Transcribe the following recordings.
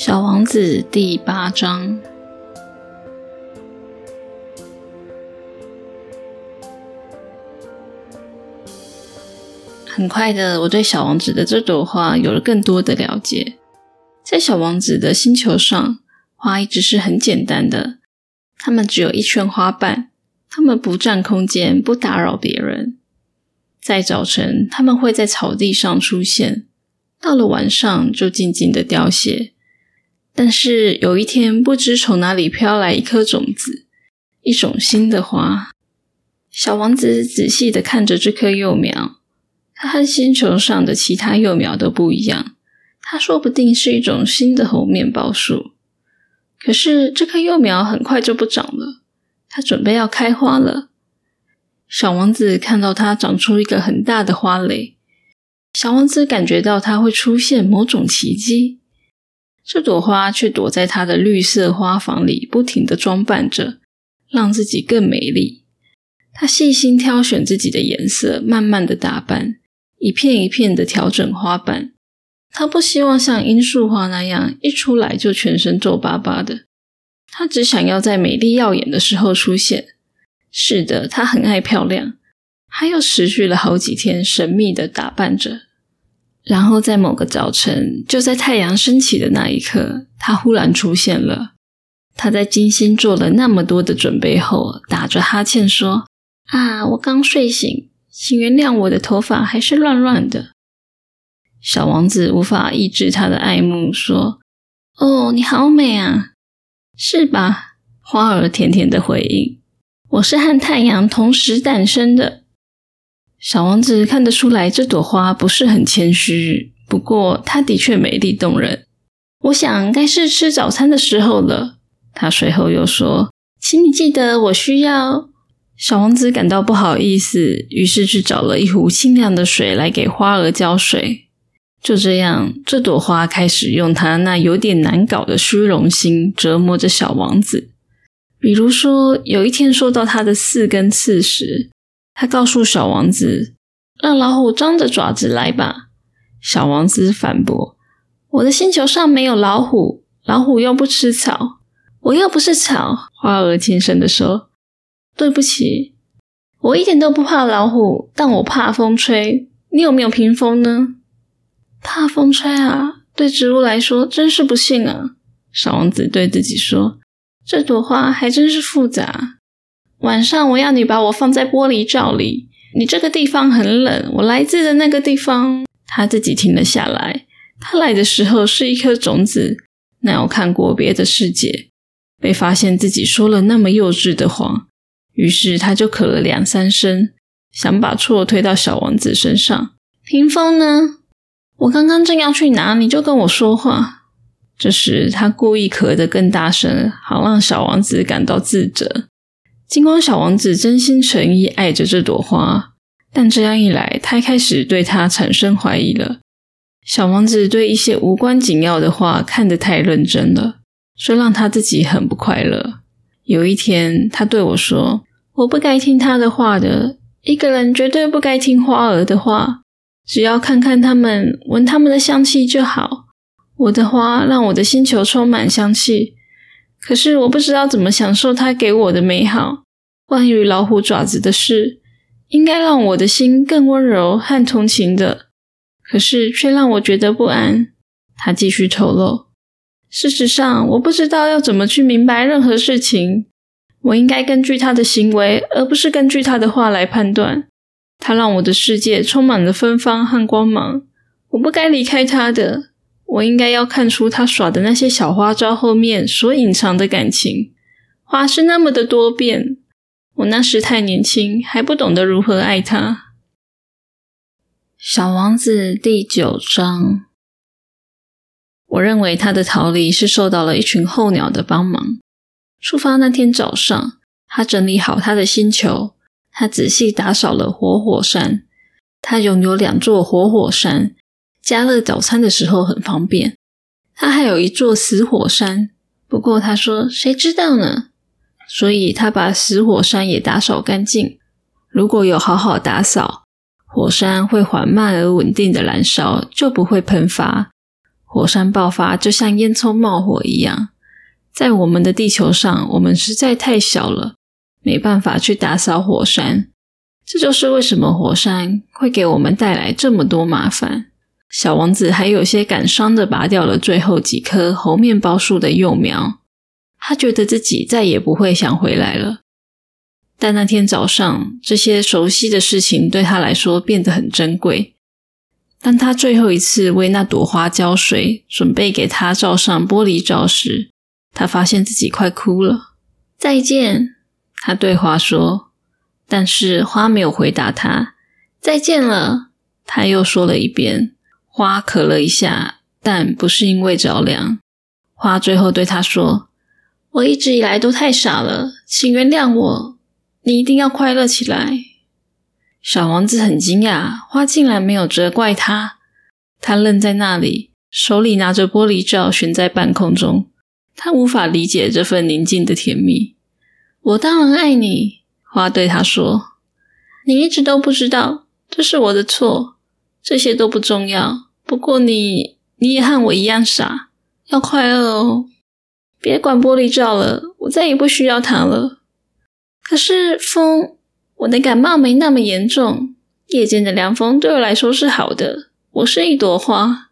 小王子第八章。很快的，我对小王子的这朵花有了更多的了解。在小王子的星球上，花一直是很简单的，它们只有一圈花瓣，它们不占空间，不打扰别人。在早晨，它们会在草地上出现；到了晚上，就静静的凋谢。但是有一天，不知从哪里飘来一颗种子，一种新的花。小王子仔细的看着这棵幼苗，它和星球上的其他幼苗都不一样。它说不定是一种新的猴面包树。可是这棵幼苗很快就不长了，它准备要开花了。小王子看到它长出一个很大的花蕾，小王子感觉到它会出现某种奇迹。这朵花却躲在它的绿色花房里，不停的装扮着，让自己更美丽。它细心挑选自己的颜色，慢慢的打扮，一片一片的调整花瓣。它不希望像罂粟花那样一出来就全身皱巴巴的，它只想要在美丽耀眼的时候出现。是的，它很爱漂亮。它又持续了好几天，神秘的打扮着。然后在某个早晨，就在太阳升起的那一刻，他忽然出现了。他在精心做了那么多的准备后，打着哈欠说：“啊，我刚睡醒，请原谅我的头发还是乱乱的。”小王子无法抑制他的爱慕，说：“哦，你好美啊，是吧？”花儿甜甜的回应：“我是和太阳同时诞生的。”小王子看得出来，这朵花不是很谦虚，不过它的确美丽动人。我想该是吃早餐的时候了。他随后又说：“请你记得，我需要。”小王子感到不好意思，于是去找了一壶清凉的水来给花儿浇水。就这样，这朵花开始用它那有点难搞的虚荣心折磨着小王子。比如说，有一天说到他的四根刺时。他告诉小王子：“让老虎张着爪子来吧。”小王子反驳：“我的星球上没有老虎，老虎又不吃草，我又不是草。”花儿轻声的说：“对不起，我一点都不怕老虎，但我怕风吹。你有没有屏风呢？”“怕风吹啊！对植物来说真是不幸啊。”小王子对自己说：“这朵花还真是复杂。”晚上我要你把我放在玻璃罩里。你这个地方很冷，我来自的那个地方。他自己停了下来。他来的时候是一颗种子，哪有看过别的世界？被发现自己说了那么幼稚的话，于是他就咳了两三声，想把错推到小王子身上。屏风呢？我刚刚正要去拿，你就跟我说话。这时他故意咳得更大声，好让小王子感到自责。尽管小王子真心诚意爱着这朵花，但这样一来，他开始对它产生怀疑了。小王子对一些无关紧要的话看得太认真了，这让他自己很不快乐。有一天，他对我说：“我不该听他的话的。一个人绝对不该听花儿的话，只要看看它们，闻它们的香气就好。我的花让我的星球充满香气。”可是我不知道怎么享受他给我的美好。关于老虎爪子的事，应该让我的心更温柔和同情的，可是却让我觉得不安。他继续透露：事实上，我不知道要怎么去明白任何事情。我应该根据他的行为，而不是根据他的话来判断。他让我的世界充满了芬芳和光芒。我不该离开他的。我应该要看出他耍的那些小花招后面所隐藏的感情。花是那么的多变，我那时太年轻，还不懂得如何爱他。小王子第九章，我认为他的逃离是受到了一群候鸟的帮忙。出发那天早上，他整理好他的星球，他仔细打扫了活火山。他拥有两座活火山。加热早餐的时候很方便。他还有一座死火山，不过他说谁知道呢？所以他把死火山也打扫干净。如果有好好打扫，火山会缓慢而稳定的燃烧，就不会喷发。火山爆发就像烟囱冒火一样。在我们的地球上，我们实在太小了，没办法去打扫火山。这就是为什么火山会给我们带来这么多麻烦。小王子还有些感伤的拔掉了最后几棵猴面包树的幼苗，他觉得自己再也不会想回来了。但那天早上，这些熟悉的事情对他来说变得很珍贵。当他最后一次为那朵花浇水，准备给它罩上玻璃罩时，他发现自己快哭了。再见，他对花说，但是花没有回答他。再见了，他又说了一遍。花咳了一下，但不是因为着凉。花最后对他说：“我一直以来都太傻了，请原谅我。你一定要快乐起来。”小王子很惊讶，花竟然没有责怪他。他愣在那里，手里拿着玻璃罩悬在半空中。他无法理解这份宁静的甜蜜。我当然爱你，花对他说：“你一直都不知道，这是我的错。这些都不重要。”不过你你也和我一样傻，要快乐哦！别管玻璃罩了，我再也不需要它了。可是风，我的感冒没那么严重，夜间的凉风对我来说是好的。我是一朵花，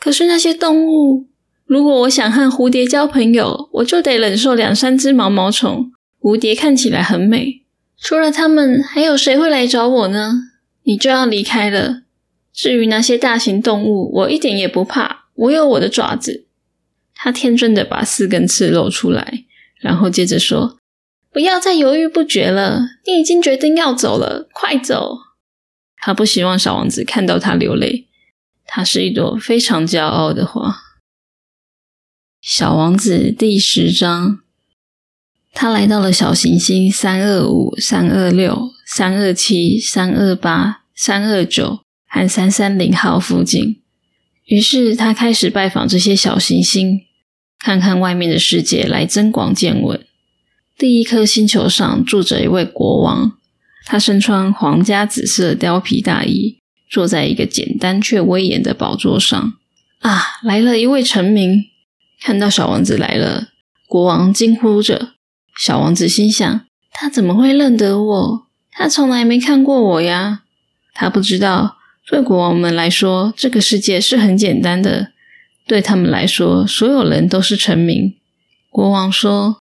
可是那些动物，如果我想和蝴蝶交朋友，我就得忍受两三只毛毛虫。蝴蝶看起来很美，除了它们，还有谁会来找我呢？你就要离开了。至于那些大型动物，我一点也不怕，我有我的爪子。他天真的把四根刺露出来，然后接着说：“不要再犹豫不决了，你已经决定要走了，快走！”他不希望小王子看到他流泪。他是一朵非常骄傲的花。小王子第十章，他来到了小行星三二五、三二六、三二七、三二八、三二九。和三三零号附近，于是他开始拜访这些小行星，看看外面的世界，来增广见闻。第一颗星球上住着一位国王，他身穿皇家紫色貂皮大衣，坐在一个简单却威严的宝座上。啊，来了一位臣民！看到小王子来了，国王惊呼着。小王子心想：他怎么会认得我？他从来没看过我呀！他不知道。对国王们来说，这个世界是很简单的。对他们来说，所有人都是臣民。国王说：“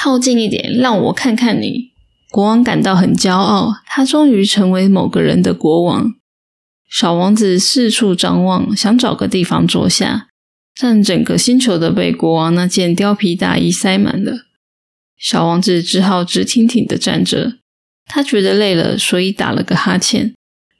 靠近一点，让我看看你。”国王感到很骄傲，他终于成为某个人的国王。小王子四处张望，想找个地方坐下，但整个星球都被国王那件貂皮大衣塞满了。小王子只好直挺挺的站着。他觉得累了，所以打了个哈欠。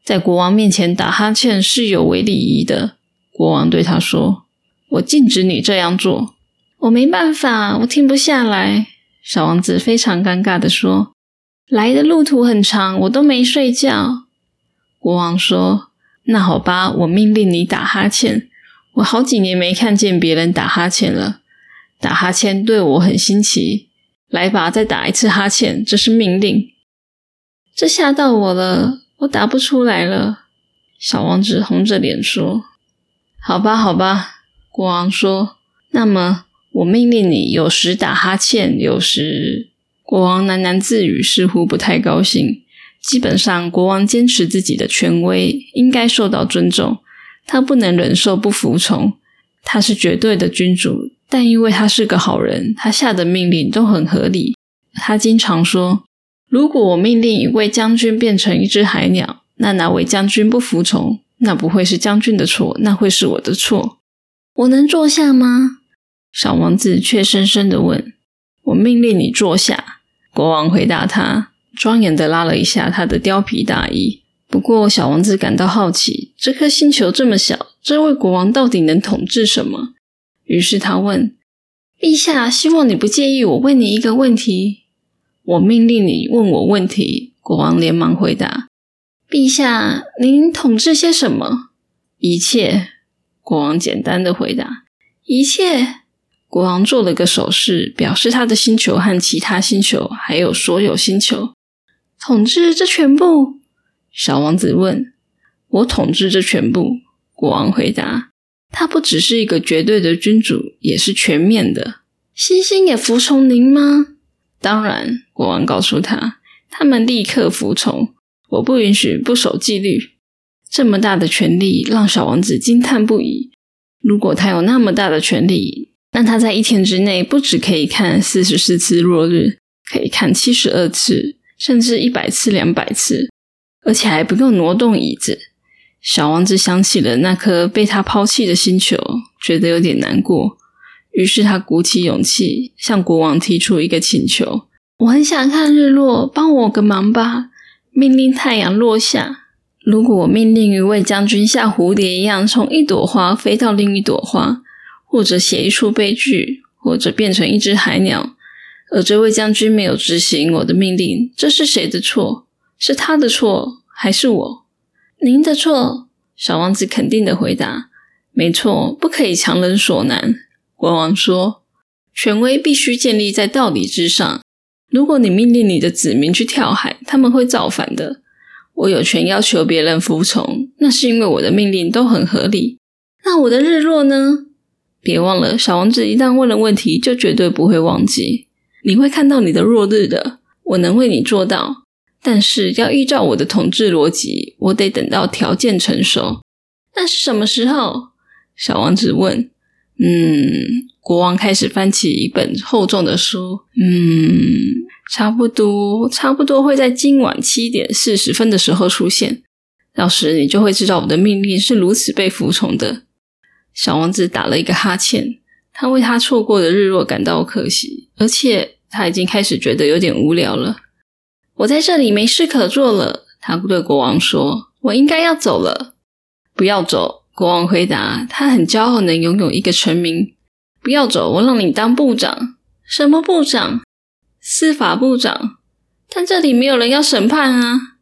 在国王面前打哈欠是有违礼仪的。国王对他说：“我禁止你这样做。”我没办法，我停不下来。小王子非常尴尬的说：“来的路途很长，我都没睡觉。”国王说：“那好吧，我命令你打哈欠。我好几年没看见别人打哈欠了，打哈欠对我很新奇。来吧，再打一次哈欠，这是命令。”这吓到我了。我答不出来了，小王子红着脸说：“好吧，好吧。”国王说：“那么我命令你，有时打哈欠，有时……”国王喃喃自语，似乎不太高兴。基本上，国王坚持自己的权威，应该受到尊重。他不能忍受不服从。他是绝对的君主，但因为他是个好人，他下的命令都很合理。他经常说。如果我命令一位将军变成一只海鸟，那哪位将军不服从？那不会是将军的错，那会是我的错。我能坐下吗？小王子却深深的问。我命令你坐下。国王回答他，庄严的拉了一下他的貂皮大衣。不过，小王子感到好奇，这颗星球这么小，这位国王到底能统治什么？于是他问：“陛下，希望你不介意我问你一个问题。”我命令你问我问题。国王连忙回答：“陛下，您统治些什么？”一切。国王简单的回答：“一切。”国王做了个手势，表示他的星球和其他星球，还有所有星球，统治这全部。小王子问：“我统治这全部？”国王回答：“他不只是一个绝对的君主，也是全面的。星星也服从您吗？当然，国王告诉他，他们立刻服从。我不允许不守纪律。这么大的权力让小王子惊叹不已。如果他有那么大的权力，那他在一天之内不只可以看四十四次落日，可以看七十二次，甚至一百次、两百次，而且还不用挪动椅子。小王子想起了那颗被他抛弃的星球，觉得有点难过。于是他鼓起勇气向国王提出一个请求：“我很想看日落，帮我个忙吧！命令太阳落下。如果我命令一位将军像蝴蝶一样从一朵花飞到另一朵花，或者写一出悲剧，或者变成一只海鸟，而这位将军没有执行我的命令，这是谁的错？是他的错，还是我？您的错。”小王子肯定的回答：“没错，不可以强人所难。”国王说：“权威必须建立在道理之上。如果你命令你的子民去跳海，他们会造反的。我有权要求别人服从，那是因为我的命令都很合理。那我的日落呢？别忘了，小王子一旦问了问题，就绝对不会忘记。你会看到你的落日的，我能为你做到。但是要依照我的统治逻辑，我得等到条件成熟。那是什么时候？”小王子问。嗯，国王开始翻起一本厚重的书。嗯，差不多，差不多会在今晚七点四十分的时候出现。到时你就会知道我的命令是如此被服从的。小王子打了一个哈欠，他为他错过的日落感到可惜，而且他已经开始觉得有点无聊了。我在这里没事可做了，他对国王说：“我应该要走了。”不要走。国王回答：“他很骄傲能拥有一个臣民。不要走，我让你当部长。什么部长？司法部长。但这里没有人要审判啊！”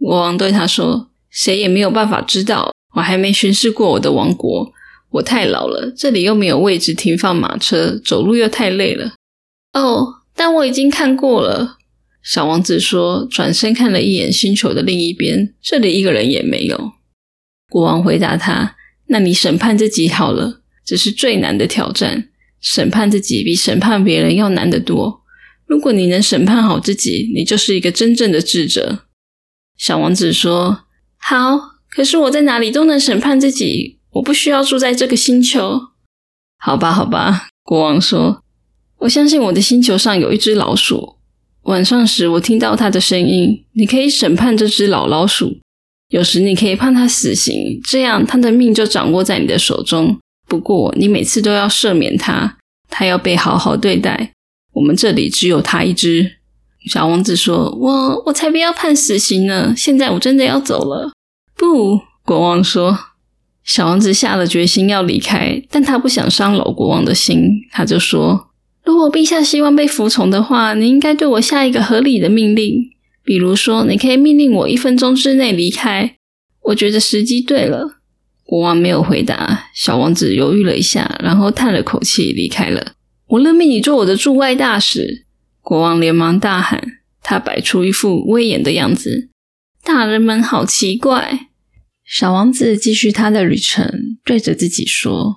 国王对他说：“谁也没有办法知道。我还没巡视过我的王国，我太老了，这里又没有位置停放马车，走路又太累了。”哦，但我已经看过了。”小王子说，转身看了一眼星球的另一边，这里一个人也没有。国王回答他。那你审判自己好了，这是最难的挑战。审判自己比审判别人要难得多。如果你能审判好自己，你就是一个真正的智者。小王子说：“好，可是我在哪里都能审判自己，我不需要住在这个星球。”好吧，好吧。国王说：“我相信我的星球上有一只老鼠。晚上时我听到它的声音。你可以审判这只老老鼠。”有时你可以判他死刑，这样他的命就掌握在你的手中。不过你每次都要赦免他，他要被好好对待。我们这里只有他一只。小王子说：“我我才不要判死刑呢！现在我真的要走了。”不，国王说。小王子下了决心要离开，但他不想伤老国王的心，他就说：“如果陛下希望被服从的话，你应该对我下一个合理的命令。”比如说，你可以命令我一分钟之内离开。我觉得时机对了。国王没有回答。小王子犹豫了一下，然后叹了口气离开了。我任命你做我的驻外大使。国王连忙大喊，他摆出一副威严的样子。大人们好奇怪。小王子继续他的旅程，对着自己说：“